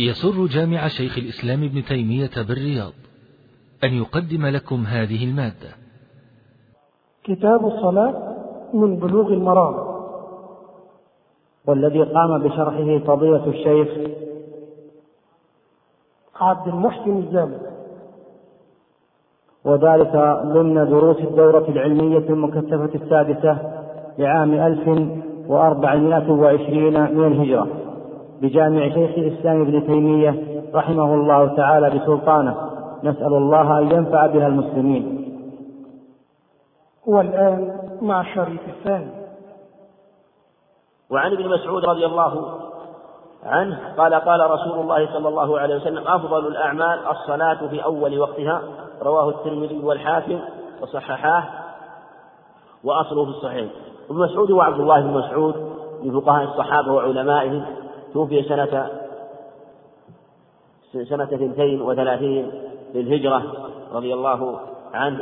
يسر جامع شيخ الإسلام ابن تيمية بالرياض أن يقدم لكم هذه المادة. كتاب الصلاة من بلوغ المرام. والذي قام بشرحه فضيلة الشيخ عبد المحسن الزامل. وذلك ضمن دروس الدورة العلمية المكثفة السادسة لعام ألف وأربعمائة وعشرين من الهجرة. بجامع شيخ الإسلام ابن تيمية رحمه الله تعالى بسلطانه. نسأل الله أن ينفع بها المسلمين. والآن مع الشريط الثاني. وعن ابن مسعود رضي الله عنه قال قال رسول الله صلى الله عليه وسلم أفضل الأعمال الصلاة في أول وقتها رواه الترمذي والحاكم وصححاه وأصله في الصحيح. ابن مسعود هو عبد الله بن مسعود من فقهاء الصحابة وعلمائهم. توفي سنة سنة اثنتين وثلاثين للهجرة رضي الله عنه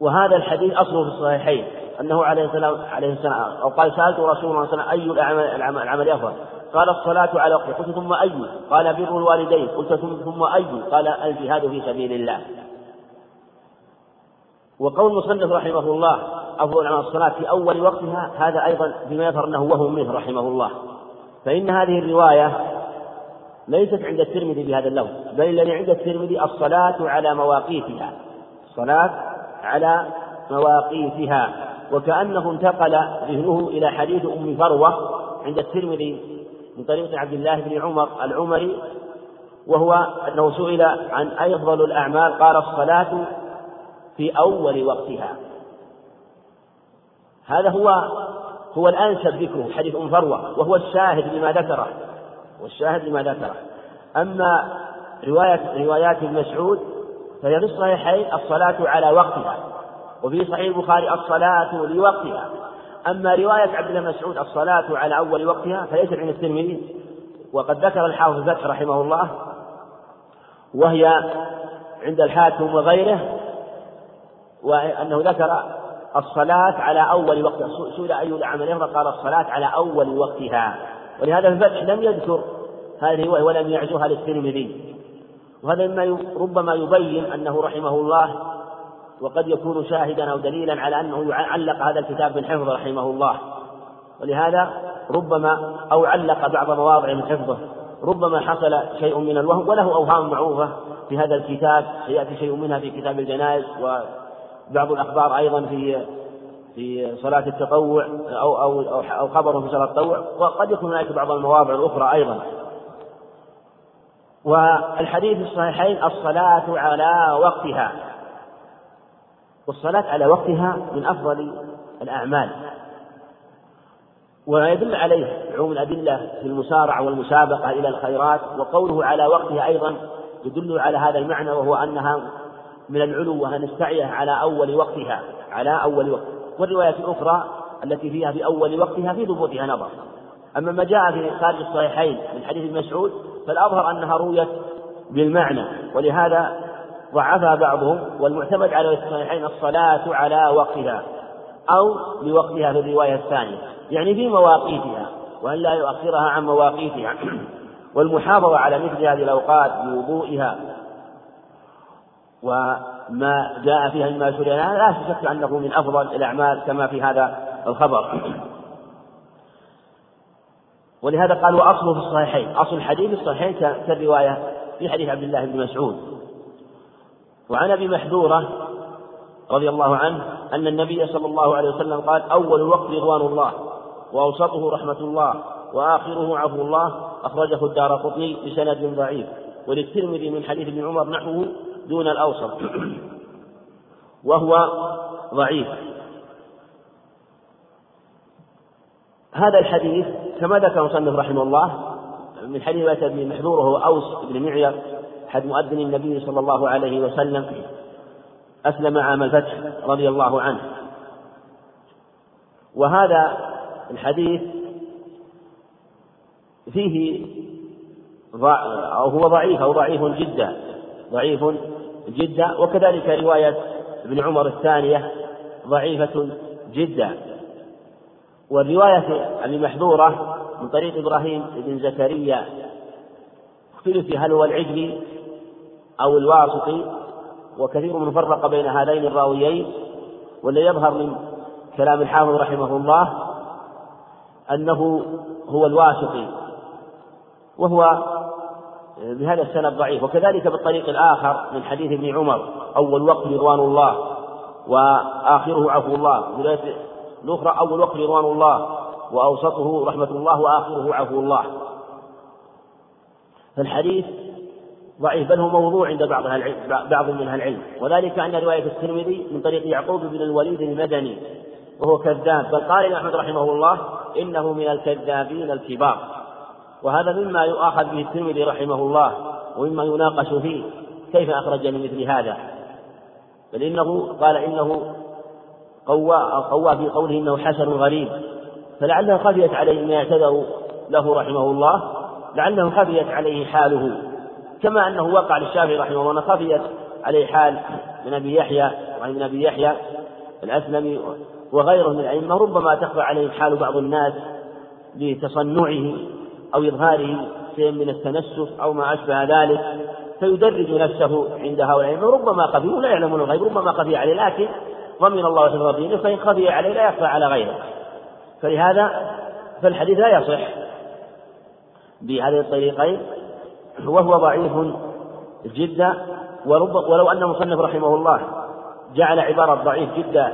وهذا الحديث أصله في الصحيحين أنه عليه السلام عليه السلام أو قال سألت رسول الله صلى الله عليه وسلم أي العمل, العمل أفضل؟ قال الصلاة على وقته قلت ثم أي؟ قال بر الوالدين قلت ثم أي؟ قال الجهاد في سبيل الله وقول المصنف رحمه الله أفضل عن الصلاة في أول وقتها هذا أيضا بما يظهر أنه وهم منه رحمه الله. فإن هذه الرواية ليست عند الترمذي بهذا اللفظ بل الذي عند الترمذي الصلاة على مواقيتها. الصلاة على مواقيتها. وكأنه انتقل ذهنه إلى حديث أم فروة عند الترمذي من طريق عبد الله بن عمر العمري وهو أنه سئل عن أفضل الأعمال قال الصلاة في أول وقتها. هذا هو هو الأنسب ذكره حديث أم فروة وهو الشاهد لما ذكره. والشاهد لما ذكره. أما رواية روايات ابن مسعود فهي في الصحيحين الصلاة على وقتها وفي صحيح البخاري الصلاة لوقتها. أما رواية عبد الله مسعود الصلاة على أول وقتها فليست عند الترمذي وقد ذكر الحافظ الفتح رحمه الله وهي عند الحاكم وغيره وأنه ذكر الصلاة على أول وقت. سئل أي الأعمال يفضل قال الصلاة على أول وقتها. ولهذا الفتح لم يذكر هذه الرواية ولم يعزوها للترمذي. وهذا مما ربما يبين أنه رحمه الله وقد يكون شاهدا أو دليلا على أنه علق هذا الكتاب بالحفظ رحمه الله. ولهذا ربما أو علق بعض مواضع من حفظه. ربما حصل شيء من الوهم وله أوهام معروفة في هذا الكتاب. سيأتي شيء منها في كتاب الجنائز وبعض الأخبار أيضا في في صلاة التطوع أو أو أو خبر في صلاة التطوع وقد يكون هناك بعض المواضع الأخرى أيضا. والحديث في الصحيحين الصلاة على وقتها والصلاة على وقتها من أفضل الأعمال. ويدل عليه عموم الأدلة في المسارعة والمسابقة إلى الخيرات وقوله على وقتها أيضا يدل على هذا المعنى وهو أنها من العلو وأن نستعيه على أول وقتها على أول وقت. والرواية الأخرى التي فيها في أول وقتها في ثبوتها نظر. أما ما جاء في خارج الصحيحين من حديث مسعود فالأظهر أنها رويت بالمعنى. ولهذا ضعفها بعضهم والمعتمد على الصحيحين الصلاة على وقتها أو لوقتها في الرواية الثانية. يعني في مواقيتها وأن لا يؤخرها عن مواقيتها. والمحافظة على مثل هذه الأوقات بوضوئها وما جاء فيها مما شرع لا شك أنه من أفضل الأعمال كما في هذا الخبر. ولهذا قال وأصله في الصحيحين. أصل الحديث في الصحيحين كالرواية في حديث عبد الله بن مسعود. وعن أبي محذورة رضي الله عنه أن النبي صلى الله عليه وسلم قال أول الوقت رضوان الله وأوسطه رحمة الله وآخره عفو الله أخرجه الدار قطني بسند ضعيف. وللترمذي من حديث ابن عمر نحوه دون الأوسط وهو ضعيف. هذا الحديث كما ذكر المصنف رحمه الله من حديث ابن محذور وهو أوس بن معير أحد مؤذن النبي صلى الله عليه وسلم أسلم عام الفتح رضي الله عنه. وهذا الحديث فيه أو هو ضعيف أو ضعيف جدا ضعيف جدا وكذلك رواية ابن عمر الثانية ضعيفة جدا والرواية المحذورة من طريق إبراهيم بن زكريا. اختلف هل هو العجلي أو الواسطي وكثير من فرق بين هذين الراويين. والذي يظهر من كلام الحافظ رحمه الله أنه هو الواسطي وهو بهذا السند ضعيف. وكذلك بالطريق الآخر من حديث ابن عمر أول وقت رضوان الله وآخره عفو الله. الأخرى أول وقت رضوان الله وأوسطه رحمة الله وآخره عفو الله. فالحديث ضعيف بل هو موضوع عند بعض بعض من أهل العلم. وذلك أن رواية الترمذي من طريق يعقوب بن الوليد المدني وهو كذاب. بل قال أحمد رحمه الله إنه من الكذابين الكبار. وهذا مما يؤاخذ به الترمذي رحمه الله ومما يناقش فيه كيف أخرج لمثل هذا؟ بل إنه قال إنه قوى قوى في قوله إنه حسن غريب. فلعلها خفيت عليه ما اعتذروا له رحمه الله لعله خفيت عليه حاله. كما أنه وقع للشافعي رحمه الله خفيت عليه حال من أبي يحيى وعن ابن أبي يحيى الأسلمي وغيره من الأئمة ربما تخفى عليه حال بعض الناس لتصنعه. أو إظهاره شيء من التنسف أو ما أشبه ذلك فيدرج نفسه عند هؤلاء. ربما خفي ولا يعلمون الغيب ربما خفي عليه لكن ضمن الله حفظ دينه فإن خفي عليه لا يخفى على غيره. فلهذا فالحديث لا يصح بهذه الطريقين وهو ضعيف جدا ولو أن المصنف رحمه الله جعل عبارة ضعيف جدا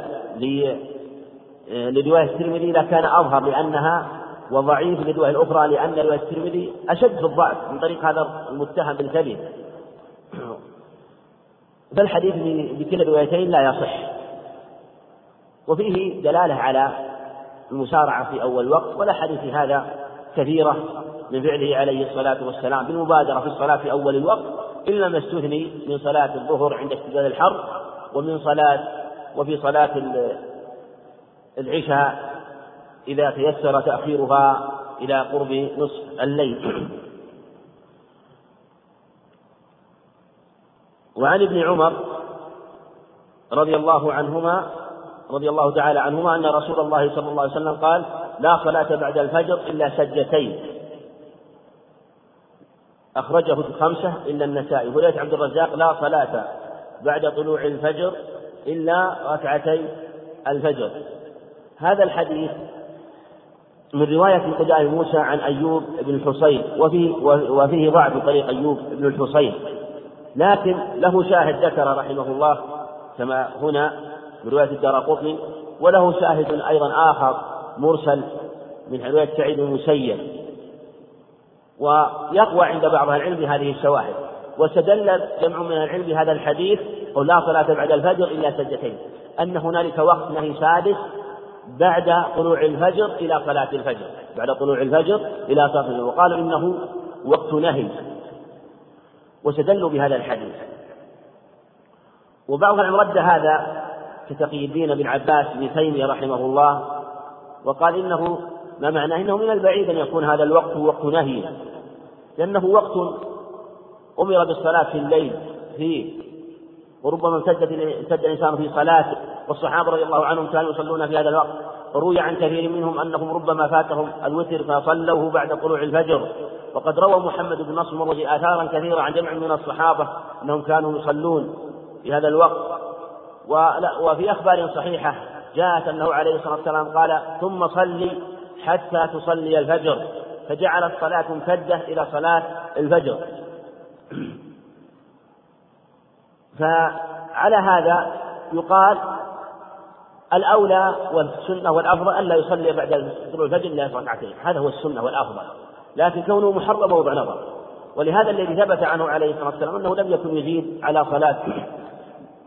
لرواية الترمذي لكان أظهر لأنها وضعيف للرواية الأخرى لأن رواية الترمذي أشد في الضعف من طريق هذا المتهم بالكذب. فالحديث بكلا الروايتين لا يصح. وفيه دلالة على المسارعة في أول وقت والأحاديث هذا كثيرة من فعله عليه الصلاة والسلام. بالمبادرة في الصلاة في أول الوقت إلا ما استثني من صلاة الظهر عند اشتداد الحر ومن صلاة وفي صلاة العشاء إذا تيسر تأخيرها إلى قرب نصف الليل. وعن ابن عمر رضي الله عنهما رضي الله تعالى عنهما أن رسول الله صلى الله عليه وسلم قال لا صلاة بعد الفجر إلا سجتين أخرجه الخمسة إلا النسائي. ورواية عبد الرزاق لا صلاة بعد طلوع الفجر إلا ركعتي الفجر هذا الحديث من رواية قدام موسى عن أيوب بن الحصين وفيه, وفيه ضعف طريق أيوب بن الحصين. لكن له شاهد ذكر رحمه الله كما هنا من رواية الدار وله شاهد أيضا آخر مرسل من رواية سعيد بن المسيب. ويقوى عند بعض العلم بهذه الشواهد. واستدل جمع من العلم بهذا الحديث قل لا صلاة بعد الفجر إلا سجدتين. أن هنالك وقت نهي سادس بعد طلوع الفجر إلى صلاة الفجر. بعد طلوع الفجر إلى صلاة الفجر. وقالوا إنه وقت نهي. واستدلوا بهذا الحديث. وبعض العلم رد هذا كتقي الدين بن عباس بن تيمية رحمه الله وقال إنه ما معناه؟ إنه من البعيد أن يكون هذا الوقت وقت نهي. لأنه وقت أمر بالصلاة في الليل فيه وربما امتد الإنسان في صلاة والصحابة رضي الله عنهم كانوا يصلون في هذا الوقت. وروي عن كثير منهم أنهم ربما فاتهم الوتر فصلوه بعد طلوع الفجر. وقد روى محمد بن نصر مروي آثارا كثيرة عن جمع من الصحابة أنهم كانوا يصلون في هذا الوقت. وفي أخبار صحيحة جاءت أنه عليه الصلاة والسلام قال ثم صلي حتى تصلي الفجر. فجعل الصلاة ممتدة إلى صلاة الفجر. فعلى هذا يقال الأولى والسنة والأفضل ألا يصلي بعد طلوع الفجر إلا ركعتين. هذا هو السنة والأفضل. لكن كونه محرم موضع نظر. ولهذا الذي ثبت عنه عليه الصلاة والسلام أنه لم يكن يزيد على صلاة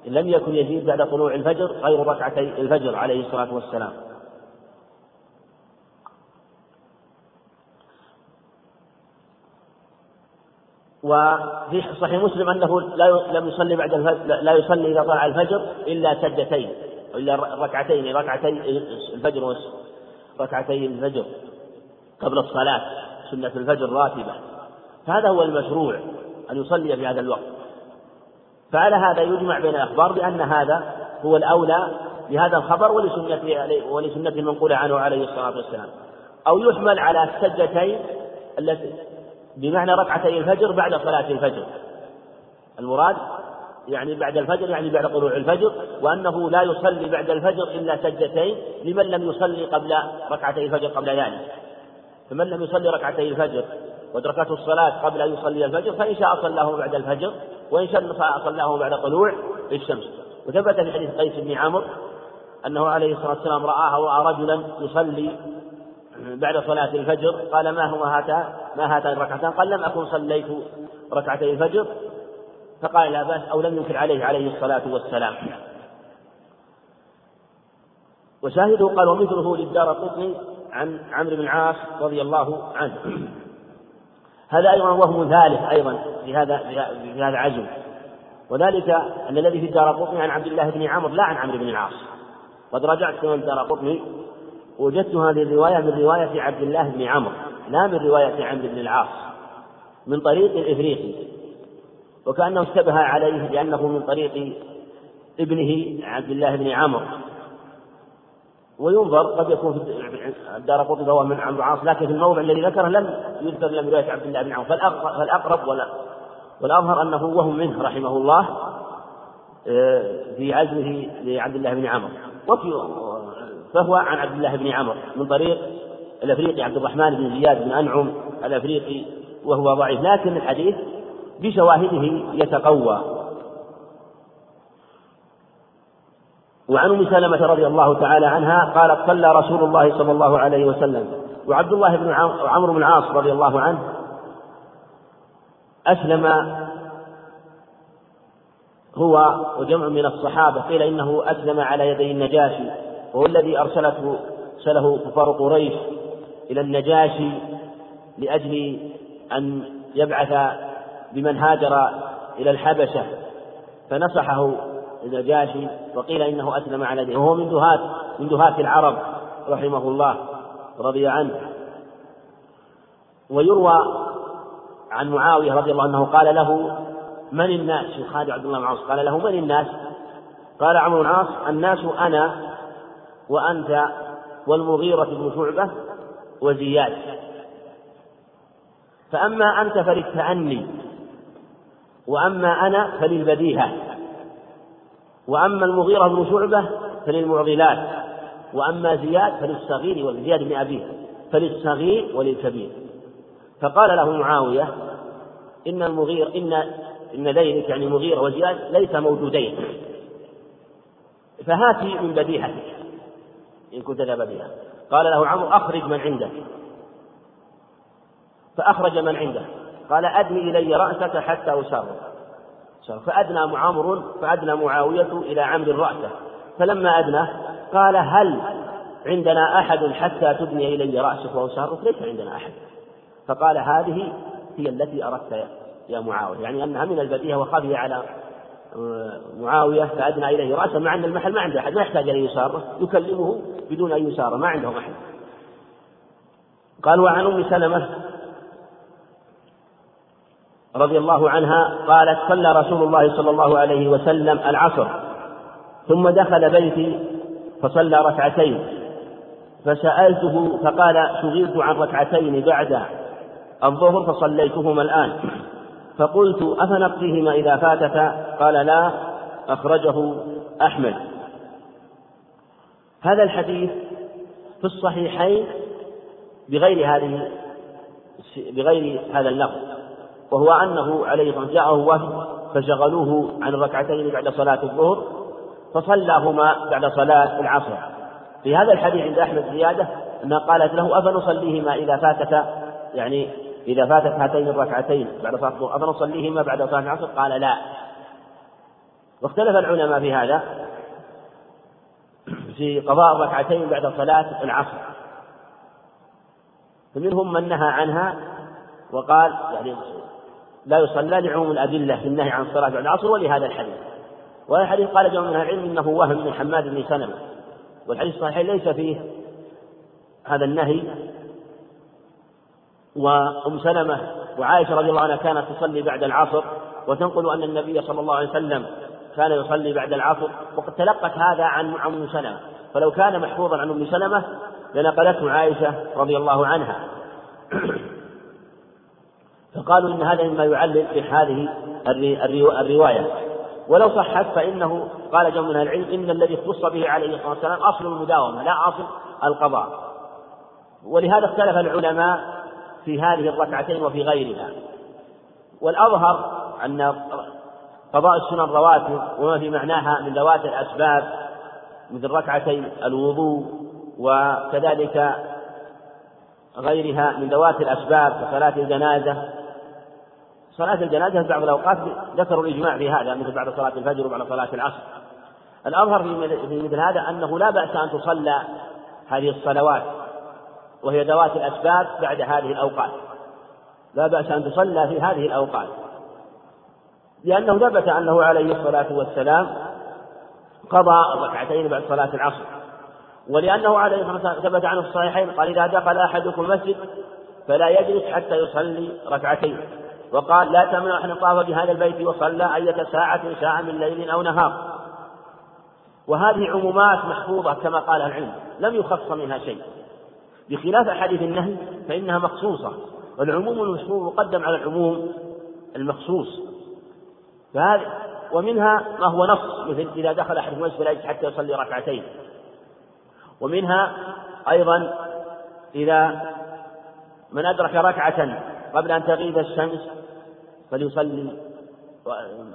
لم يكن يزيد بعد طلوع الفجر غير ركعتي الفجر عليه الصلاة والسلام. وفي صحيح مسلم أنه لا لم يصلي بعد الفجر لا يصلي إذا طلع الفجر إلا سجدتين. الا ركعتين ركعتي الفجر ركعتي الفجر قبل الصلاة سنة الفجر راتبة. هذا هو المشروع أن يصلي في هذا الوقت. فعلى هذا يجمع بين الأخبار بأن هذا هو الأولى لهذا الخبر ولسنته ولسنته المنقولة عنه عليه الصلاة والسلام. أو يحمل على السجدتين التي بمعنى ركعتي الفجر بعد صلاة الفجر. المراد يعني بعد الفجر يعني بعد طلوع الفجر وأنه لا يصلي بعد الفجر إلا سجدتين لمن لم يصلي قبل ركعتي الفجر قبل ذلك. فمن لم يصلي ركعتي الفجر وأدركته الصلاة قبل أن يصلي الفجر فإن شاء صلاه بعد الفجر وإن شاء صلاه بعد طلوع الشمس. وثبت في حديث قيس بن عمرو أنه عليه الصلاة والسلام رآه ورأى رجلا يصلي بعد صلاة الفجر قال ما هو هاتان ما هاتان الركعتان؟ قال لم أكن صليت ركعتي الفجر. فقال لا بأس أو لم ينكر عليه عليه الصلاة والسلام. وشاهده قال ومثله للدار قطني عن عمرو بن العاص رضي الله عنه. هذا أيضا وهم ثالث أيضا في هذا في هذا عزم وذلك أن الذي في الدار قطني عن عبد الله بن عمرو لا عن عمرو بن العاص. قد رجعت كما الدار قطني وجدت هذه الرواية من رواية عبد الله بن عمرو لا من رواية عمرو بن العاص. من طريق الإفريقي وكأنه اشتبه عليه لأنه من طريق ابنه عبد الله بن عمرو. وينظر قد يكون في الدار قطب هو من عمرو العاص لكن في الموضع الذي ذكره لم يذكر إلا رواية عبد الله بن عمرو. فالأقرب ولا والأظهر أنه وهم منه رحمه الله آه، في عزمه لعبد الله بن عمرو. فهو عن عبد الله بن عمرو من طريق الأفريقي عبد الرحمن بن زياد بن أنعم الأفريقي وهو ضعيف. لكن الحديث بشواهده يتقوى. وعن أم سلمة رضي الله تعالى عنها قالت صلى رسول الله صلى الله عليه وسلم. وعبد الله بن عمرو بن العاص رضي الله عنه أسلم هو وجمع من الصحابة قيل إنه أسلم على يدي النجاشي وهو الذي أرسلته أرسله كفار قريش إلى النجاشي لأجل أن يبعث بمن هاجر إلى الحبشة فنصحه النجاشي وقيل إنه أسلم على دين. وهو من دهات من دهات العرب رحمه الله رضي عنه. ويروى عن معاوية رضي الله عنه قال له من الناس؟ خالد عبد الله بن عاص قال له من الناس؟ قال عمرو بن العاص الناس أنا وأنت والمغيرة بن شعبة وزياد. فأما أنت فللتأني وأما أنا فللبديهة. وأما المغيرة بن شعبة فللمعضلات. وأما زياد فللصغير وزياد بن أبيه فللصغير وللكبير. فقال له معاوية إن المغير إن إن ذلك يعني مغيرة وزياد ليس موجودين. فهاتي من بديهتك. إن كنت ذا بديهة. قال له عمرو أخرج من عندك. فأخرج من عنده. قال أدني إلي رأسك حتى أسره فأدنى معمر فأدنى معاوية إلى عمرو رأسه. فلما أدنى قال هل عندنا أحد حتى تدني إلي رأسك وأسرك ليس عندنا أحد. فقال هذه هي التي أردت يا معاوية. يعني أنها من البديهة وخفي على آه، معاوية فأدنى إليه رأسه. مع أن المحل ما عنده أحد ما يحتاج أن يساره يكلمه بدون أن يساره ما عندهم أحد. قال وعن أم سلمة رضي الله عنها قالت صلى رسول الله صلى الله عليه وسلم العصر. ثم دخل بيتي فصلى ركعتين. فسألته فقال شغلت عن ركعتين بعد الظهر فصليتهما الآن. فقلت أفنقضيهما إذا فاتتا؟ قال لا أخرجه أحمد. هذا الحديث في الصحيحين بغير هذه بغير هذا اللفظ. وهو أنه عليه جاءه وفد فشغلوه عن الركعتين بعد صلاة الظهر فصلاهما بعد صلاة العصر. في هذا الحديث عند أحمد زيادة أنها قالت له أفنصليهما إذا فاتت يعني إذا فاتت هاتين الركعتين بعد صلاة الظهر أفنصليهما بعد صلاة العصر؟ قال لا. واختلف العلماء في هذا في قضاء الركعتين بعد صلاة العصر. فمنهم من نهى عنها وقال يعني لا يصلى لعموم الأدلة في النهي عن الصلاة بعد العصر ولهذا الحديث. وهذا الحديث قال جمع من العلم إنه وهم من حماد بن سلمة. والحديث الصحيح ليس فيه هذا النهي. وأم سلمة وعائشة رضي الله عنها كانت تصلي بعد العصر وتنقل أن النبي صلى الله عليه وسلم كان يصلي بعد العصر وقد تلقت هذا عن أم سلمة. فلو كان محفوظا عن أم سلمة لنقلته عائشة رضي الله عنها. فقالوا إن هذا مما يعلل في هذه الرواية. ولو صحت فإنه قال جمع من العلم إن الذي اختص به عليه الصلاة والسلام أصل المداومة لا أصل القضاء. ولهذا اختلف العلماء في هذه الركعتين وفي غيرها. والأظهر أن قضاء السنن رواتب وما في معناها من ذوات الأسباب مثل ركعتي الوضوء وكذلك غيرها من ذوات الأسباب كصلاة الجنازة صلاة الجنازة في بعض الأوقات ذكروا الإجماع في هذا مثل بعد صلاة الفجر وبعد صلاة العصر. الأظهر في مثل هذا أنه لا بأس أن تصلى هذه الصلوات وهي ذوات الأسباب بعد هذه الأوقات. لا بأس أن تصلى في هذه الأوقات. لأنه ثبت أنه عليه الصلاة والسلام قضى الركعتين بعد صلاة العصر. ولأنه عليه الصلاة والسلام ثبت عنه في الصحيحين قال إذا دخل أحدكم المسجد فلا يجلس حتى يصلي ركعتين. وقال لا تمنع أن طاف بهذا البيت وصلى أية ساعة شاء من ليل أو نهار. وهذه عمومات محفوظة كما قال العلم. لم يخص منها شيء. بخلاف أحاديث النهي فإنها مخصوصة. والعموم المشهور مقدم على العموم المخصوص. فهذه ومنها ما هو نص مثل إذا دخل أحد المسجد حتى يصلي ركعتين. ومنها أيضا إذا من أدرك ركعة قبل أن تغيب الشمس فليصلي.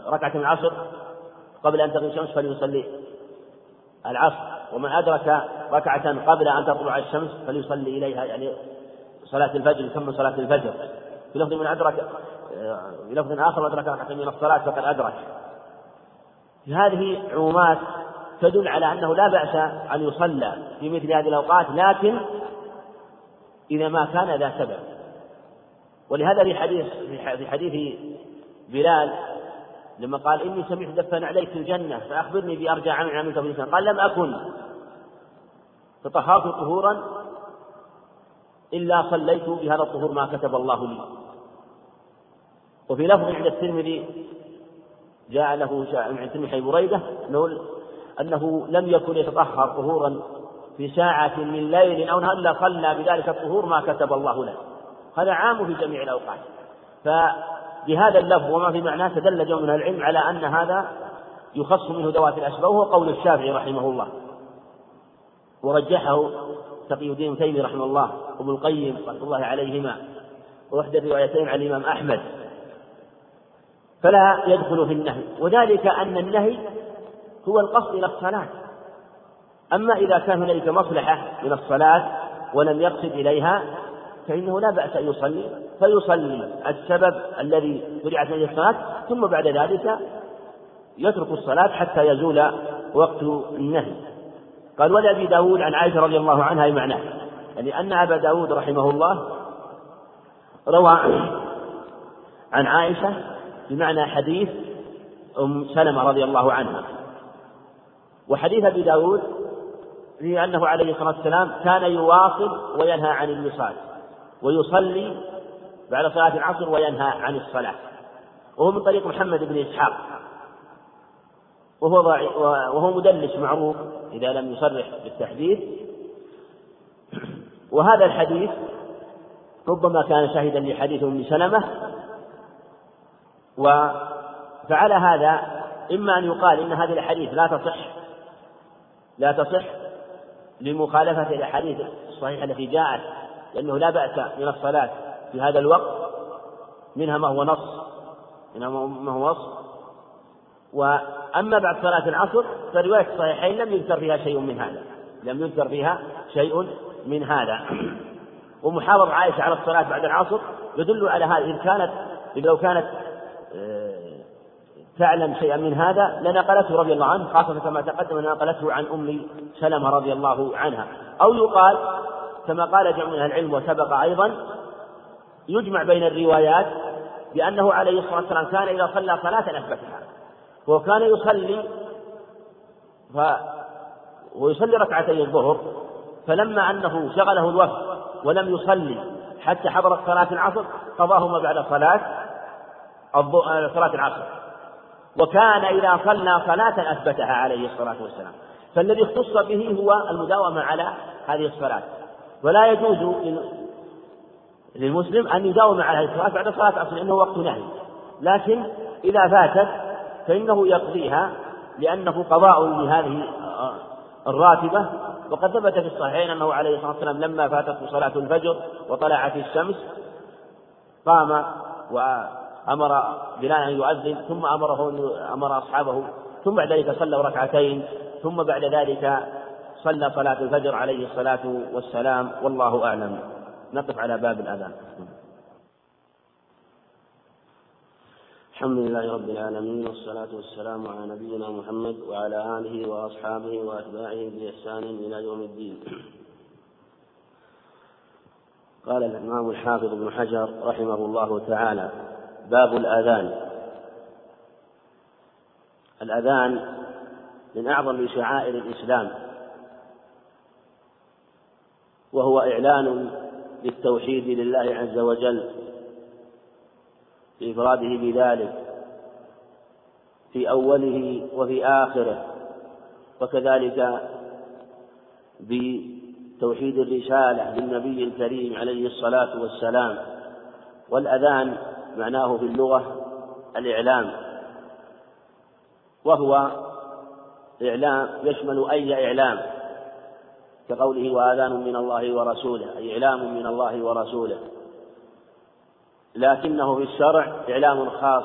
ركعة العصر قبل أن تغيب الشمس فليصلي. العصر ومن أدرك ركعة قبل أن تطلع الشمس فليصلي إليها يعني صلاة الفجر يكمل صلاة الفجر. في لفظ من أدرك في لفظ آخر أدرك ركعة من الصلاة فقد أدرك. هذه عمومات تدل على أنه لا بأس أن يصلى في مثل هذه الأوقات لكن إذا ما كان ذا سبب. ولهذا في حديث في حديث بلال لما قال إني سمعت دفن عليك في الجنة فأخبرني بأرجى عمل عملته في الإنسان قال لم أكن. فطهرت طهورا إلا صليت بهذا الطهور ما كتب الله لي. وفي لفظ عند الترمذي جاء له عند الترمذي بريدة أنه أنه لم يكن يتطهر طهورا في ساعة من ليل أو نهار إلا صلى بذلك الطهور ما كتب الله له. هذا عام في جميع الأوقات. فبهذا اللفظ وما في معناه تدل جمع من العلم على أن هذا يخص منه ذوات الأسباب وهو قول الشافعي رحمه الله. ورجحه تقي الدين تيمي رحمه الله وابن القيم رحمة الله عليهما وإحدى الروايتين عن الإمام أحمد. فلا يدخل في النهي. وذلك أن النهي هو القصد إلى الصلاة. أما إذا كان هنالك مصلحة من الصلاة ولم يقصد إليها فإنه لا بأس أن يصلي فيصلي السبب الذي شرعت إليه الصلاة ثم بعد ذلك يترك الصلاة حتى يزول وقت النهي. قال ولأبي داود عن عائشة رضي الله عنها معناه يعني أن أبا داود رحمه الله روى عن عائشة بمعنى حديث أم سلمة رضي الله عنها. وحديث أبي داود في أنه عليه الصلاة والسلام كان يواصل وينهى عن الوصال. ويصلي بعد صلاة العصر وينهى عن الصلاة. وهو من طريق محمد بن إسحاق. وهو وهو مدلس معروف إذا لم يصرح بالتحديث. وهذا الحديث ربما كان شاهدا لحديث أم سلمة. وفعل هذا إما أن يقال إن هذه الأحاديث لا تصح لا تصح لمخالفة الأحاديث الصحيحة التي جاءت لأنه لا بأس من الصلاة في هذا الوقت منها ما هو نص منها ما هو نص وأما بعد صلاة العصر فرواية الصحيحين لم يذكر فيها شيء من هذا لم يذكر فيها شيء من هذا. ومحافظة عائشة على الصلاة بعد العصر يدل على هذا إن كانت لو كانت آه، تعلم شيئا من هذا لنقلته رضي الله عنه خاصة كما تقدم نقلته عن أم سلمة رضي الله عنها. أو يقال كما قال جمع من العلم وسبق أيضا يجمع بين الروايات بأنه عليه الصلاة والسلام كان إذا صلى صلاة أثبتها. وكان يصلي ف ويصلي ركعتي الظهر فلما أنه شغله الوفد ولم يصلي حتى حضرت صلاة العصر قضاهما بعد صلاة صلاة العصر. وكان إذا صلى صلاة أثبتها عليه الصلاة والسلام. فالذي اختص به هو المداومة على هذه الصلاة. ولا يجوز للمسلم أن يداوم على الصلاة بعد صلاة العصر لأنه وقت نهي. لكن إذا فاتت فإنه يقضيها لأنه قضاء لهذه الراتبة. وقد ثبت في الصحيحين أنه عليه الصلاة والسلام لما فاتته صلاة الفجر وطلعت الشمس قام وأمر بلال أن يؤذن ثم أمره أمر أصحابه ثم بعد ذلك صلوا ركعتين ثم بعد ذلك صلى صلاة الفجر عليه الصلاة والسلام والله أعلم. نقف على باب الأذان. الحمد لله رب العالمين والصلاة والسلام على نبينا محمد وعلى آله وأصحابه وأتباعه بإحسان إلى يوم الدين. قال الإمام الحافظ ابن حجر رحمه الله تعالى باب الأذان. الأذان من أعظم شعائر الإسلام. وهو إعلان للتوحيد لله عز وجل بإفراده بذلك في أوله وفي آخره وكذلك بتوحيد الرسالة للنبي الكريم عليه الصلاة والسلام والأذان معناه في اللغة الإعلام وهو إعلام يشمل أي إعلام. كقوله وآذان من الله ورسوله أي إعلام من الله ورسوله. لكنه في الشرع إعلام خاص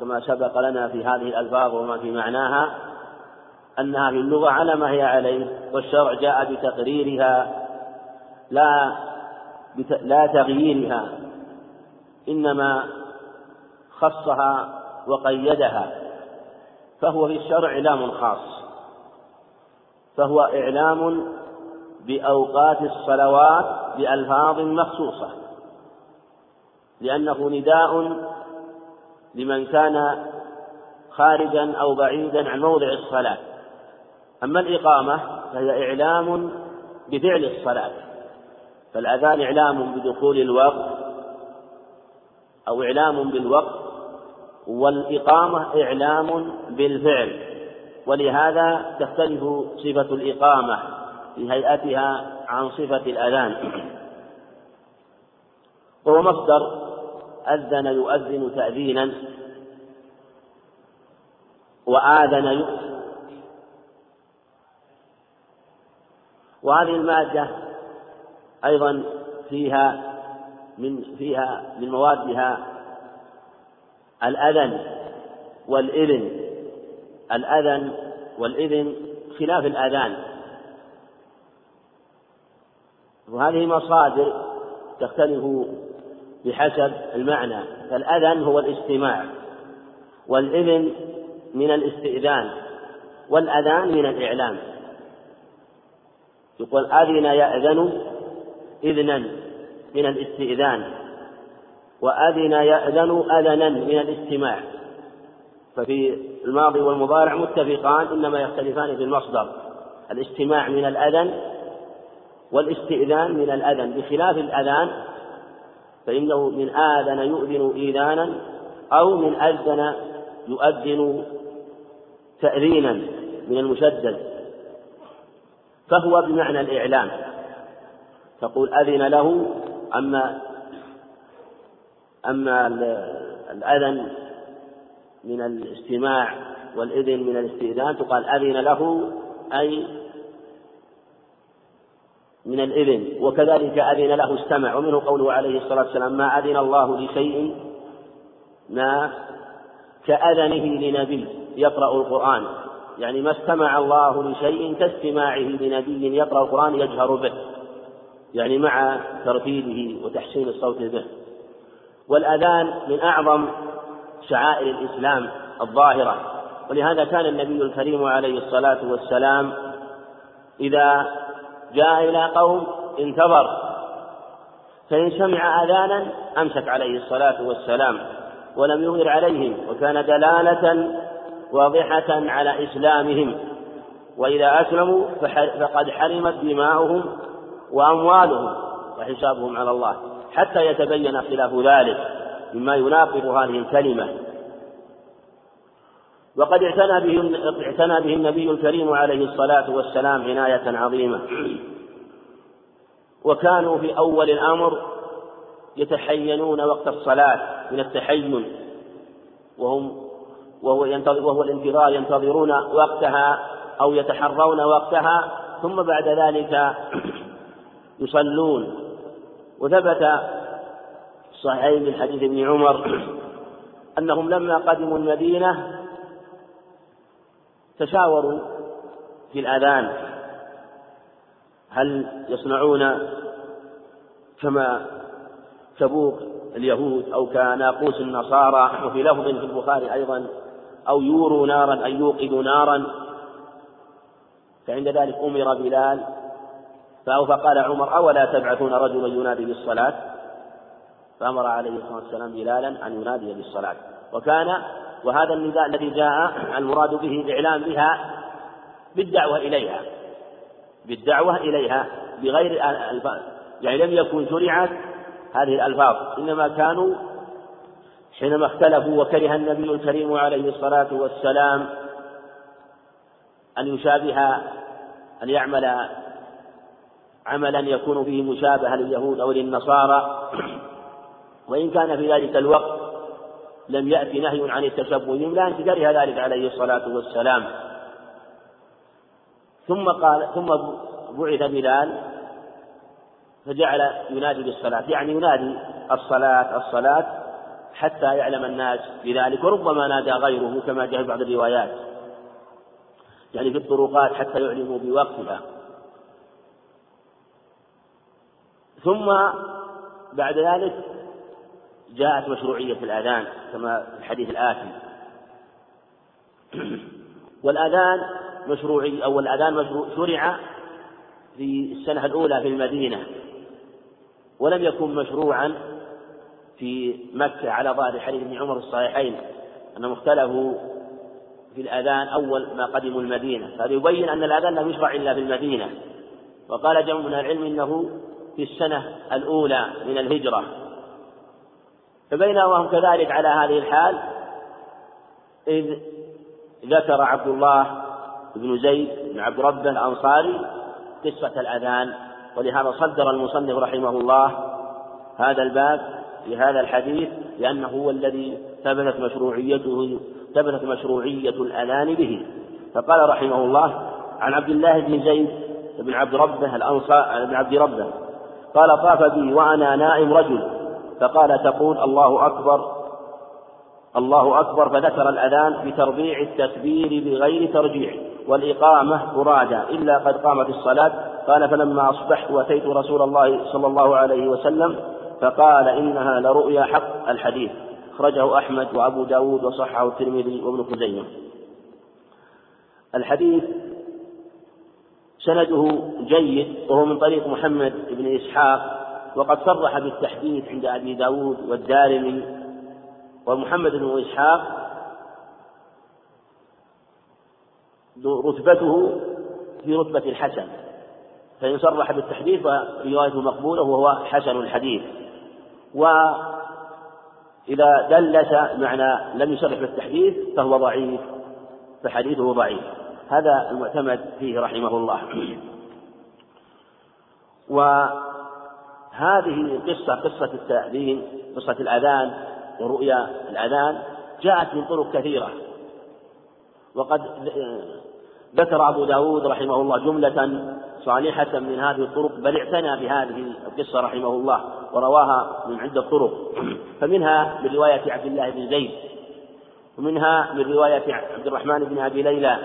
كما سبق لنا في هذه الألفاظ وما في معناها أنها في اللغة على ما هي عليه والشرع جاء بتقريرها لا لا تغييرها إنما خصها وقيدها فهو في الشرع إعلام خاص فهو إعلام بأوقات الصلوات بألفاظ مخصوصة لأنه نداء لمن كان خارجا أو بعيدا عن موضع الصلاة. أما الإقامة فهي إعلام بفعل الصلاة فالأذان إعلام بدخول الوقت أو إعلام بالوقت والإقامة إعلام بالفعل. ولهذا تختلف صفة الإقامة في هيئتها عن صفة الأذان. وهو مصدر أذن يؤذن تأذينا وآذن يؤذن وهذه المادة أيضا فيها من فيها من موادها الأذن والإذن. الأذن والإذن خلاف الأذان. وهذه مصادر تختلف بحسب المعنى. فالأذن هو الاستماع والإذن من الاستئذان والأذان من الإعلام. يقول أذن يأذن إذنا من الاستئذان وأذن يأذن أذنا من الاستماع. ففي الماضي والمضارع متفقان إنما يختلفان في المصدر. الاستماع من الأذن والاستئذان من الأذن بخلاف الأذان فإنه من آذن يؤذن إيذانا أو من أذن يؤذن تأذينا من المشدد. فهو بمعنى الإعلام تقول أذن له أما أما الأذن من الاستماع والإذن من الاستئذان تقال أذن له أي من الإذن وكذلك أذن له استمع ومنه قوله عليه الصلاة والسلام ما أذن الله لشيء ما كأذنه لنبي يقرأ القرآن. يعني ما استمع الله لشيء كاستماعه لنبي يقرأ القرآن يجهر به يعني مع ترتيبه وتحسين الصوت به. والأذان من أعظم شعائر الإسلام الظاهرة ولهذا كان النبي الكريم عليه الصلاة والسلام إذا جاء إلى قوم انتظر فإن سمع أذانا أمسك عليه الصلاة والسلام ولم يغير عليهم وكان دلالة واضحة على إسلامهم وإذا أسلموا فقد حرمت دماؤهم وأموالهم وحسابهم على الله حتى يتبين خلاف ذلك مما يناقض هذه الكلمة. وقد اعتنى به اعتنى به النبي الكريم عليه الصلاة والسلام عناية عظيمة. وكانوا في أول الأمر يتحينون وقت الصلاة من التحين. وهم وهو ينتظر وهو الانتظار ينتظرون وقتها أو يتحرون وقتها ثم بعد ذلك يصلون. وثبت صحيح من حديث ابن عمر أنهم لما قدموا المدينة تشاوروا في الأذان. هل يصنعون كما تبوق اليهود أو كناقوس النصارى وفي لفظ في البخاري أيضا أو يوروا نارا أي يوقدوا نارا؟ فعند ذلك أمر بلال فقال عمر أولا تبعثون رجلا ينادي بالصلاة؟ فأمر عليه الصلاة والسلام بلالا أن ينادي بالصلاة. وكان وهذا النداء الذي جاء المراد به الإعلام بها بالدعوة إليها بالدعوة إليها بغير الألفاظ. يعني لم يكن شرعت هذه الألفاظ إنما كانوا حينما اختلفوا وكره النبي الكريم عليه الصلاة والسلام أن يشابه أن يعمل عملا يكون فيه مشابهة لليهود أو للنصارى. وإن كان في ذلك الوقت لم يأتي نهي عن التشبه. بهم لا كره ذلك عليه الصلاة والسلام. ثم قال ثم بعث بلال فجعل ينادي بالصلاة يعني ينادي الصلاة الصلاة حتى يعلم الناس بذلك. وربما نادى غيره كما جاء في بعض الروايات. يعني في الطرقات حتى يعلموا بوقتها. ثم بعد ذلك جاءت مشروعية الأذان كما في الحديث الآتي. والأذان مشروعي أو الأذان مشروع شرع في السنة الأولى في المدينة ولم يكن مشروعا في مكة على ظاهر حديث ابن عمر الصحيحين أنهم اختلفوا في الأذان أول ما قدموا المدينة. هذا يبين أن الأذان لم يشرع إلا في المدينة. وقال جمع من العلم إنه في السنة الأولى من الهجرة. فبينما هم كذلك على هذه الحال. إذ ذكر عبد الله بن زيد بن عبد ربه الأنصاري قصة الأذان ولهذا صدر المصنف رحمه الله هذا الباب في هذا الحديث لأنه هو الذي ثبتت مشروعيته ثبتت مشروعية الأذان به. فقال رحمه الله عن عبد الله بن زيد بن عبد ربه الأنصار بن عبد ربه قال طاف بي وأنا نائم رجل فقال تقول الله أكبر الله أكبر فذكر الأذان بتربيع التكبير بغير ترجيع والإقامة فرادى إلا قد قامت الصلاة. قال فلما أصبحت وأتيت رسول الله صلى الله عليه وسلم فقال إنها لرؤيا حق الحديث. أخرجه أحمد وأبو داود وصححه الترمذي وابن خزيمة. الحديث سنده جيد وهو من طريق محمد بن إسحاق وقد صرح بالتحديث عند أبي داود والدارمي ومحمد بن إسحاق رتبته في رتبة الحسن فإن صرح بالتحديث فروايته مقبولة وهو حسن الحديث. وإذا دلس معنى لم يصرح بالتحديث فهو ضعيف فحديثه ضعيف. هذا المعتمد فيه رحمه الله. وهذه قصة قصة التأذين قصة الأذان ورؤيا الأذان جاءت من طرق كثيرة. وقد ذكر أبو داود رحمه الله جملة صالحة من هذه الطرق بل اعتنى بهذه القصة رحمه الله ورواها من عدة طرق. فمنها من رواية عبد الله بن زيد ومنها من رواية عبد الرحمن بن أبي ليلى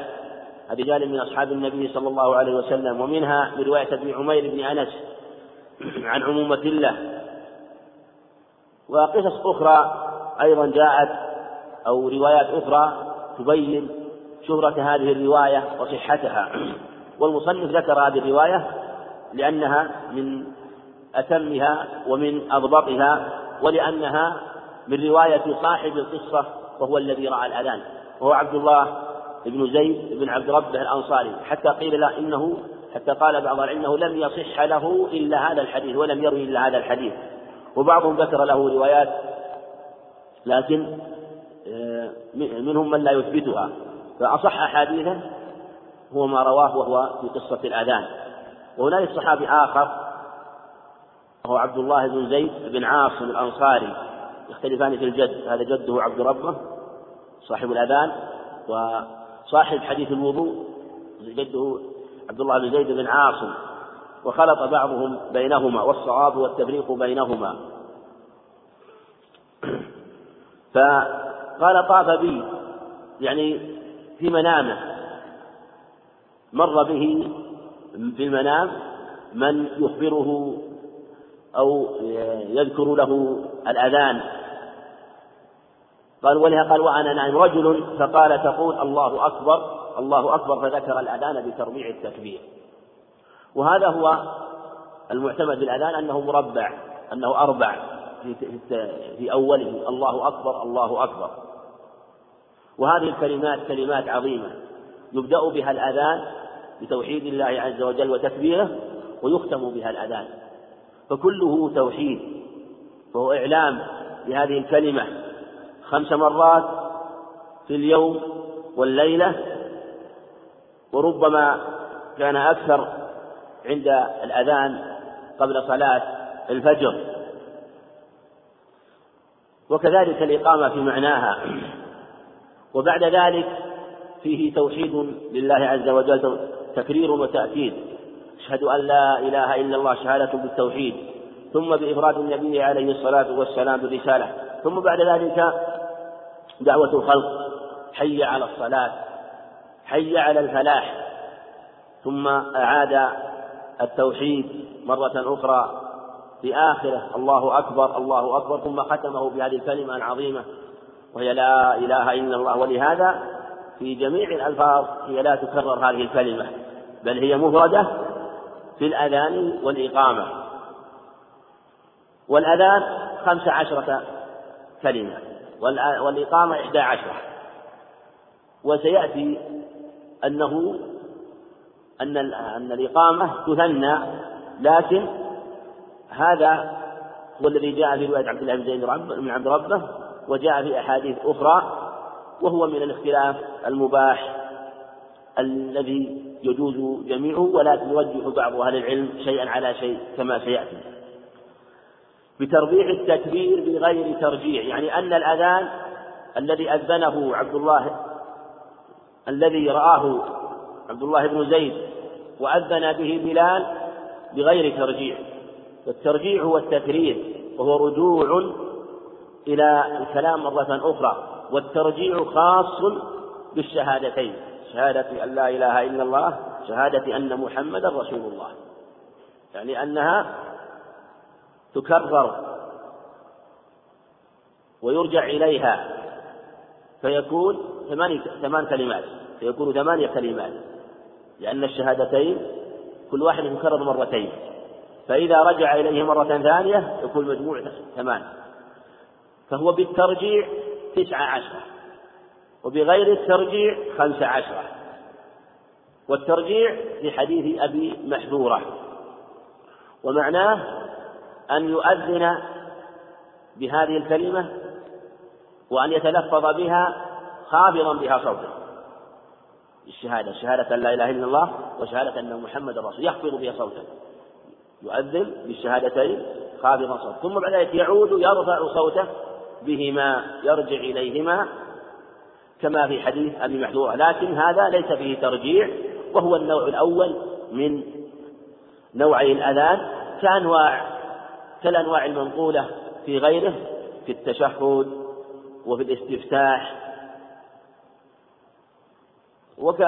رجال من أصحاب النبي صلى الله عليه وسلم ومنها من رواية ابن عمير بن أنس عن عمومة الله. وقصص أخرى أيضا جاءت أو روايات أخرى تبين شهرة هذه الرواية وصحتها. والمصنف ذكر هذه الرواية لأنها من أتمها ومن أضبطها ولأنها من رواية صاحب القصة وهو الذي رأى الأذان. وهو عبد الله بن زيد بن عبد ربه الأنصاري. حتى قيل له إنه حتى قال بعض إنه لم يصح له إلا هذا الحديث ولم يروي إلا هذا الحديث. وبعضهم ذكر له روايات لكن آه، منهم من لا يثبتها. فأصح أحاديثه هو ما رواه وهو في قصة الأذان. وهنالك صحابي آخر وهو عبد الله بن زيد بن عاصم الأنصاري. يختلفان في الجد هذا جده عبد ربه صاحب الأذان وصاحب حديث الوضوء جده عبد الله بن زيد بن عاصم وخلط بعضهم بينهما والصواب والتفريق بينهما. فقال طاف بي يعني في منامه. مر به في المنام من يخبره أو يذكر له الأذان. قال ولها قال وأنا نائم رجل فقال تقول الله أكبر الله أكبر فذكر الأذان بتربيع التكبير. وهذا هو المعتمد بالأذان أنه مربع أنه أربع في, في أوله الله أكبر الله أكبر. وهذه الكلمات كلمات عظيمة يبدأ بها الأذان بتوحيد الله عز وجل وتكبيره ويختم بها الأذان. فكله توحيد وهو إعلام بهذه الكلمة. خمس مرات في اليوم والليلة وربما كان أكثر عند الأذان قبل صلاة الفجر. وكذلك الإقامة في معناها. وبعد ذلك فيه توحيد لله عز وجل تكرير وتأكيد. أشهد أن لا إله إلا الله شهادة بالتوحيد. ثم بإفراد النبي عليه الصلاة والسلام بالرسالة. ثم بعد ذلك دعوة الخلق حي على الصلاة حي على الفلاح ثم أعاد التوحيد مرة أخرى. في آخرة الله أكبر الله أكبر ثم ختمه بهذه الكلمة العظيمة وهي لا إله إلا الله. ولهذا في جميع الألفاظ هي لا تكرر هذه الكلمة بل هي مفردة في الأذان والإقامة. والأذان خمس عشرة كلمة. والإقامة إحدى عشرة وسيأتي أنه أن أن الإقامة تثنى لكن هذا هو الذي جاء في رواية عبد الله بن بن عبد ربه وجاء في أحاديث أخرى وهو من الاختلاف المباح الذي يجوز جميعه ولكن يوجه بعض أهل العلم شيئا على شيء كما سيأتي. بتربيع التكبير بغير ترجيع يعني أن الأذان الذي أذنه عبد الله الذي رآه عبد الله بن زيد وأذن به بلال بغير ترجيع. والترجيع هو التكرير وهو رجوع إلى الكلام مرة أخرى والترجيع خاص بالشهادتين شهادة أن لا إله إلا الله شهادة أن محمدا رسول الله. يعني أنها تكرر ويرجع إليها فيكون ثمان ثمان كلمات فيكون ثمانية كلمات لأن الشهادتين كل واحد يكرر مرتين فإذا رجع إليه مرة ثانية يكون مجموع ثمان فهو بالترجيع تسعة عشرة وبغير الترجيع خمس عشرة والترجيع في حديث أبي محذورة ومعناه أن يؤذن بهذه الكلمة وأن يتلفظ بها خافضا بها صوته. الشهادة شهادة أن لا إله إلا الله وشهادة أن محمد رسول يخفض بها صوته. يؤذن بالشهادتين خافضا صوته. ثم بعد ذلك يعود يرفع صوته بهما يرجع إليهما كما في حديث أبي محذورة. لكن هذا ليس فيه ترجيع وهو النوع الأول من نوعي الأذان. كأنواع كالأنواع المنقولة في غيره في التشهد وفي الاستفتاح. وك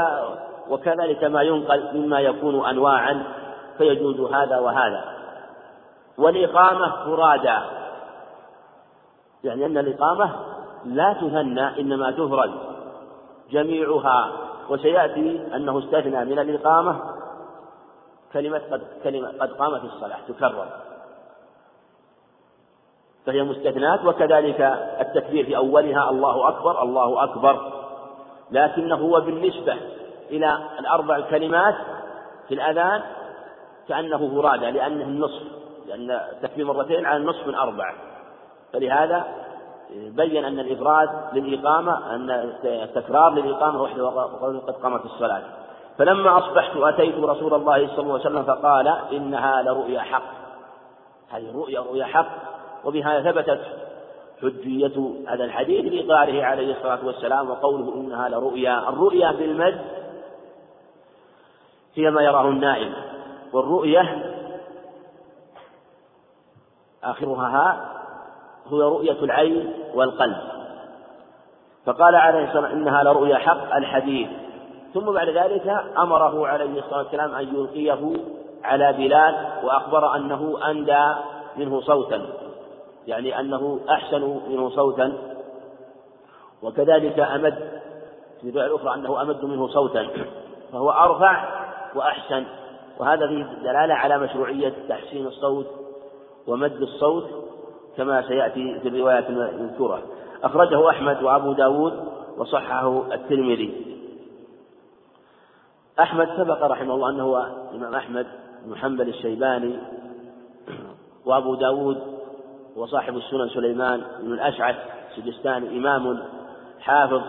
وكذلك ما ينقل مما يكون أنواعا فيجوز هذا وهذا. والإقامة فرادى. يعني أن الإقامة لا تثنى إنما تفرد جميعها. وسيأتي أنه استثنى من الإقامة كلمة قد كلمة قد قامت الصلاة تكرر. فهي مستثنات وكذلك التكبير في أولها الله أكبر الله أكبر. لكنه هو بالنسبة إلى الأربع الكلمات في الأذان كأنه فرادى لأنه النصف لأن التكبير مرتين على النصف من أربعة. فلهذا بين أن الإفراد للإقامة أن التكرار للإقامة وحده وقوله قد قامت الصلاة. فلما أصبحت أتيت رسول الله صلى الله عليه وسلم فقال إنها لرؤيا حق. هذه الرؤيا رؤيا حق. وبها ثبتت حجية هذا الحديث لإقراره عليه الصلاة والسلام وقوله إنها لرؤيا الرؤيا بالمد هي ما يراه النائم والرؤية آخرها ها هو رؤية العين والقلب. فقال عليه الصلاة والسلام إنها لرؤيا حق الحديث. ثم بعد ذلك أمره عليه الصلاة والسلام أن يلقيه على بلال وأخبر أنه أندى منه صوتا. يعني أنه أحسن منه صوتا وكذلك أمد في الرواية الأخرى أنه أمد منه صوتا فهو أرفع وأحسن وهذا فيه دلالة على مشروعية تحسين الصوت ومد الصوت كما سيأتي في الروايات المذكورة. أخرجه أحمد وأبو داود وصححه الترمذي. أحمد سبق رحمه الله أنه هو الإمام أحمد بن حنبل الشيباني وأبو داود وصاحب السنن سليمان بن الأشعث السجستاني إمام حافظ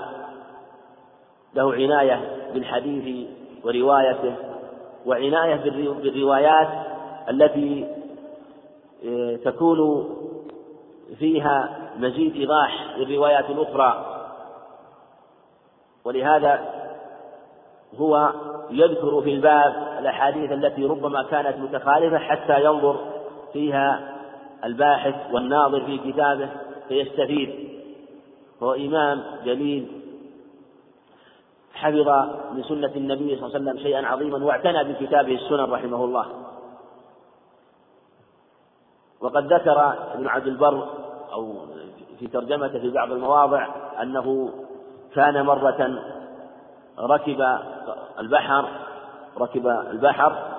له عناية بالحديث وروايته وعناية بالروايات التي آه، تكون فيها مزيد إيضاح للروايات الأخرى. ولهذا هو يذكر في الباب الأحاديث التي ربما كانت متخالفة حتى ينظر فيها الباحث والناظر في كتابه فيستفيد. هو إمام جليل. حفظ من سنة النبي صلى الله عليه وسلم شيئا عظيما واعتنى بكتابه السنن رحمه الله. وقد ذكر ابن عبد البر أو في ترجمته في بعض المواضع أنه كان مرة ركب البحر ركب البحر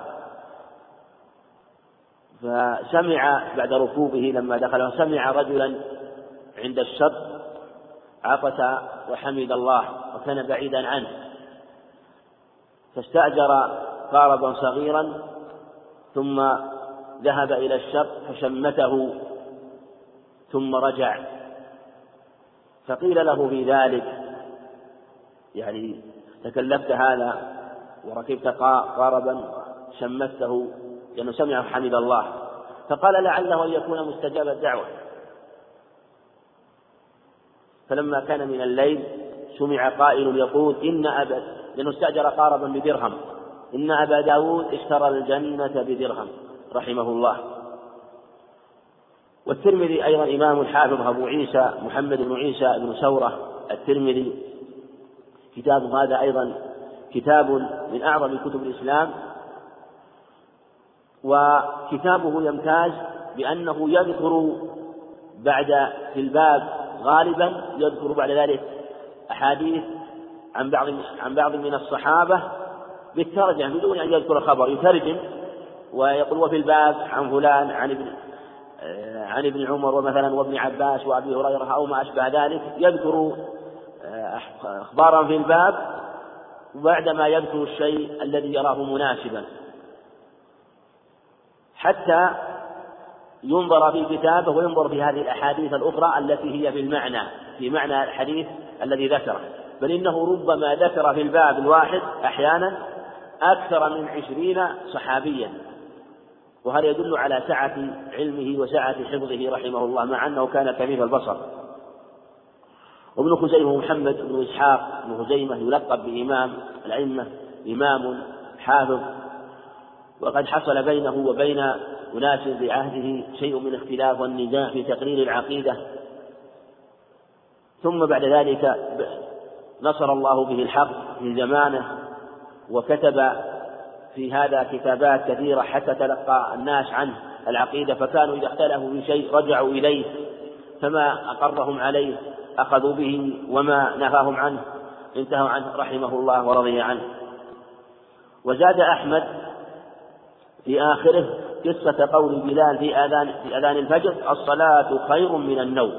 فسمع بعد ركوبه لما دخل سمع رجلا عند الشط عطس وحمد الله وكان بعيدا عنه. فاستأجر قاربا صغيرا ثم ذهب إلى الشط فشمته ثم رجع. فقيل له في ذلك يعني تكلفت هذا وركبت قاربا شمته لأنه سمع حمد الله. فقال لعله أن يكون مستجاب الدعوة. فلما كان من الليل سمع قائل يقول إن أبا لأنه استأجر قاربا بدرهم. إن أبا داود اشترى الجنة بدرهم رحمه الله. والترمذي أيضا إمام حافظ أبو عيسى محمد بن عيسى بن سورة الترمذي. كتاب هذا أيضا كتاب من أعظم كتب الإسلام. وكتابه يمتاز بأنه يذكر بعد في الباب غالبا يذكر بعد ذلك أحاديث عن بعض عن بعض من الصحابة بالترجمة بدون أن يذكر خبر يترجم ويقول وفي الباب عن فلان عن ابن عن ابن عمر ومثلا وابن عباس وأبي هريرة أو ما أشبه ذلك يذكر اخبارا في الباب بعدما يذكر الشيء الذي يراه مناسبا. حتى ينظر في كتابه وينظر في هذه الأحاديث الأخرى التي هي في المعنى في معنى الحديث الذي ذكره. بل إنه ربما ذكر في الباب الواحد أحيانا أكثر من عشرين صحابيا. وهذا يدل على سعة علمه وسعة حفظه رحمه الله مع أنه كان كبير البصر؟ وابن خزيمة محمد بن إسحاق بن خزيمة يلقب بإمام الأئمة إمام حافظ وقد حصل بينه وبين أناس بعهده شيء من اختلاف والنزاع في تقرير العقيدة. ثم بعد ذلك نصر الله به الحق في زمانه وكتب في هذا كتابات كثيرة حتى تلقى الناس عنه العقيدة فكانوا إذا اختلفوا في شيء رجعوا إليه فما أقرهم عليه أخذوا به وما نهاهم عنه انتهوا عنه رحمه الله ورضي عنه. وزاد أحمد في آخره قصة قول بلال في آذان في آذان الفجر الصلاة خير من النوم.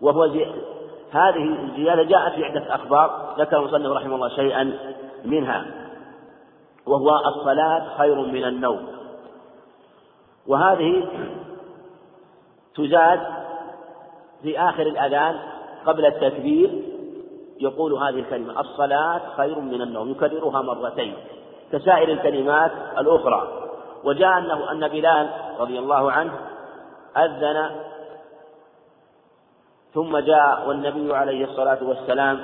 وهو زي هذه الزيادة جاءت في عدة أخبار ذكر المصنف رحمه الله شيئا منها. وهو الصلاة خير من النوم. وهذه تزاد في آخر الأذان قبل التكبير يقول هذه الكلمة الصلاة خير من النوم يكررها مرتين. كسائر الكلمات الأخرى. وجاء أنه أن بلال رضي الله عنه أذن ثم جاء والنبي عليه الصلاة والسلام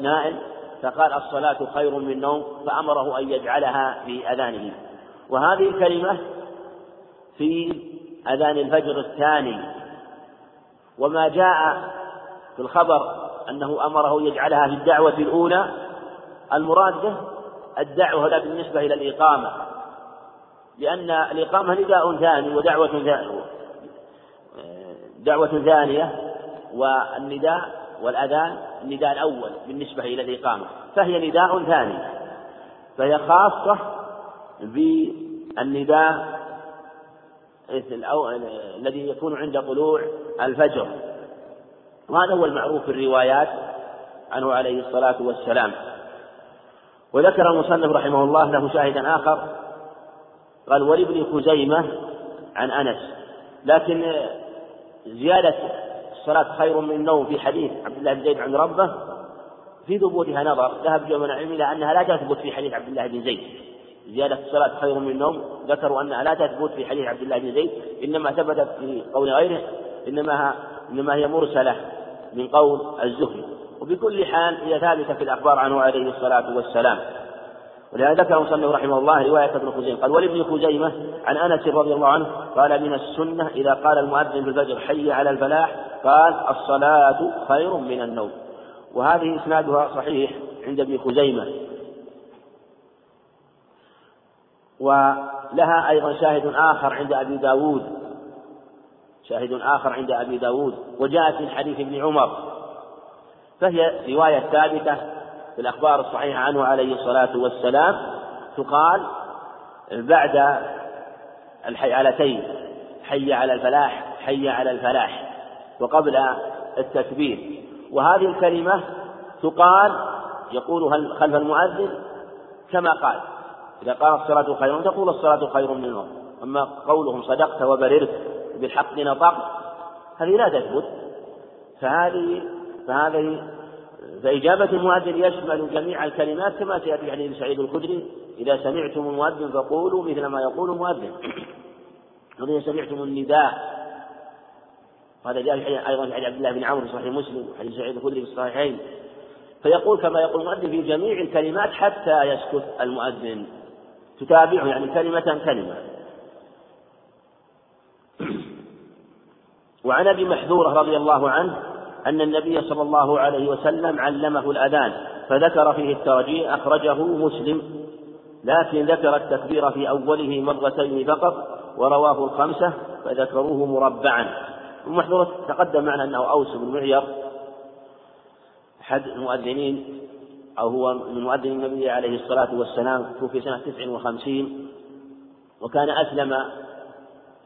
نائم فقال الصلاة خير من نوم فأمره أن يجعلها في أذانه. وهذه الكلمة في أذان الفجر الثاني. وما جاء في الخبر أنه أمره يجعلها في الدعوة الأولى المراد به الدعوة لا بالنسبة إلى الإقامة لأن الإقامة نداء ثاني ودعوة ثانية. دعوة ثانية والنداء والأذان النداء الأول بالنسبة إلى الإقامة فهي نداء ثاني. فهي خاصة بالنداء الذي يكون عند طلوع الفجر. وهذا هو المعروف في الروايات عنه عليه الصلاة والسلام. وذكر المصنف رحمه الله له شاهدا آخر قال ولابن خزيمة عن أنس. لكن زيادة الصلاة خير من النوم في حديث عبد الله بن زيد عن ربه في ثبوتها نظر. ذهب جو من العلم إلى أنها لا تثبت في حديث عبد الله بن زيد. زيادة الصلاة خير من النوم. ذكروا أنها لا تثبت في حديث عبد الله بن زيد. إنما ثبتت في قول غيره. إنما إنما هي مرسلة من قول الزهري. وبكل حال هي ثابتة في الأخبار عنه عليه الصلاة والسلام. ولهذا ذكر مصنف رحمه الله رواية ابن خزيمة قال ولابن خزيمة عن أنس رضي الله عنه قال من السنة إذا قال المؤذن في الفجر حي على الفلاح قال الصلاة خير من النوم وهذه إسنادها صحيح عند ابن خزيمة. ولها أيضا شاهد آخر عند أبي داود. شاهد آخر عند أبي داود. وجاءت من حديث ابن عمر. فهي رواية ثابتة في الأخبار الصحيحة عنه عليه الصلاة والسلام تقال بعد الحيالتين حي على الفلاح حي على الفلاح وقبل التكبير. وهذه الكلمة تقال يقولها خلف المؤذن كما قال إذا قال الصلاة خير تقول الصلاة خير من النوم أما قولهم صدقت وبررت بالحق نطقت هذه لا تثبت. فهذه فهذه فإجابة المؤذن يشمل جميع الكلمات كما سيأتي حديث سعيد الخدري إذا سمعتم المؤذن فقولوا مثل ما يقول المؤذن. وإذا سمعتم النداء. وهذا جاء أيضا في عبد الله بن عمرو في صحيح مسلم وحديث سعيد الخدري في الصحيحين. فيقول كما يقول المؤذن في جميع الكلمات حتى يسكت المؤذن. تتابعه يعني كلمة كلمة. وعن أبي محذورة رضي الله عنه أن النبي صلى الله عليه وسلم علمه الأذان فذكر فيه الترجيع أخرجه مسلم. لكن ذكر التكبير في أوله مرتين فقط ورواه الخمسة فذكروه مربعا. ومحذورة تقدم معنا أنه أوس بن معير أحد المؤذنين أو هو من مؤذن النبي عليه الصلاة والسلام توفي تسع وخمسين وكان أسلم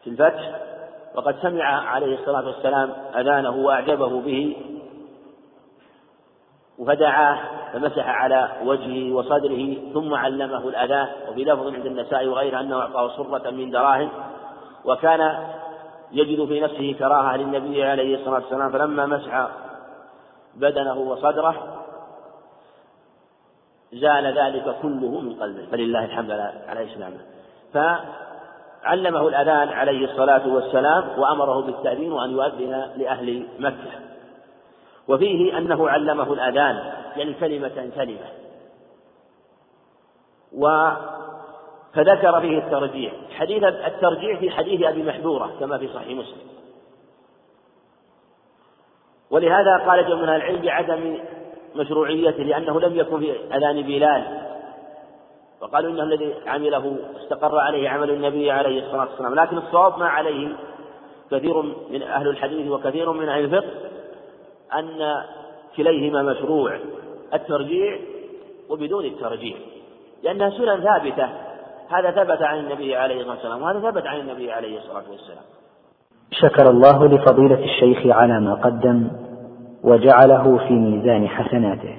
في الفتح. وقد سمع عليه الصلاة والسلام أذانه وأعجبه به فدعاه فمسح على وجهه وصدره ثم علمه الأذان وفي لفظ عند النساء وغيره أنه أعطاه صرة من دراهم وكان يجد في نفسه كراهة للنبي عليه الصلاة والسلام فلما مسح بدنه وصدره زال ذلك كله من قلبه. فلله الحمد على إسلامه. علمه الأذان عليه الصلاة والسلام وأمره بالتأذين وأن يؤذن لأهل مكة. وفيه أنه علمه الأذان يعني كلمة كلمة. و فذكر فيه الترجيع حديث الترجيع في حديث أبي محذورة كما في صحيح مسلم. ولهذا قال جمع العلم بعدم مشروعيته لأنه لم يكن في أذان بلال. وقالوا إنه الذي عمله استقر عليه عمل النبي عليه الصلاة والسلام. لكن الصواب ما عليه كثير من أهل الحديث وكثير من أهل الفقه أن كليهما مشروع الترجيع وبدون الترجيع. لأنها سنن ثابتة. هذا ثبت عن النبي عليه الصلاة والسلام وهذا ثبت عن النبي عليه الصلاة والسلام. شكر الله لفضيلة الشيخ على ما قدم وجعله في ميزان حسناته.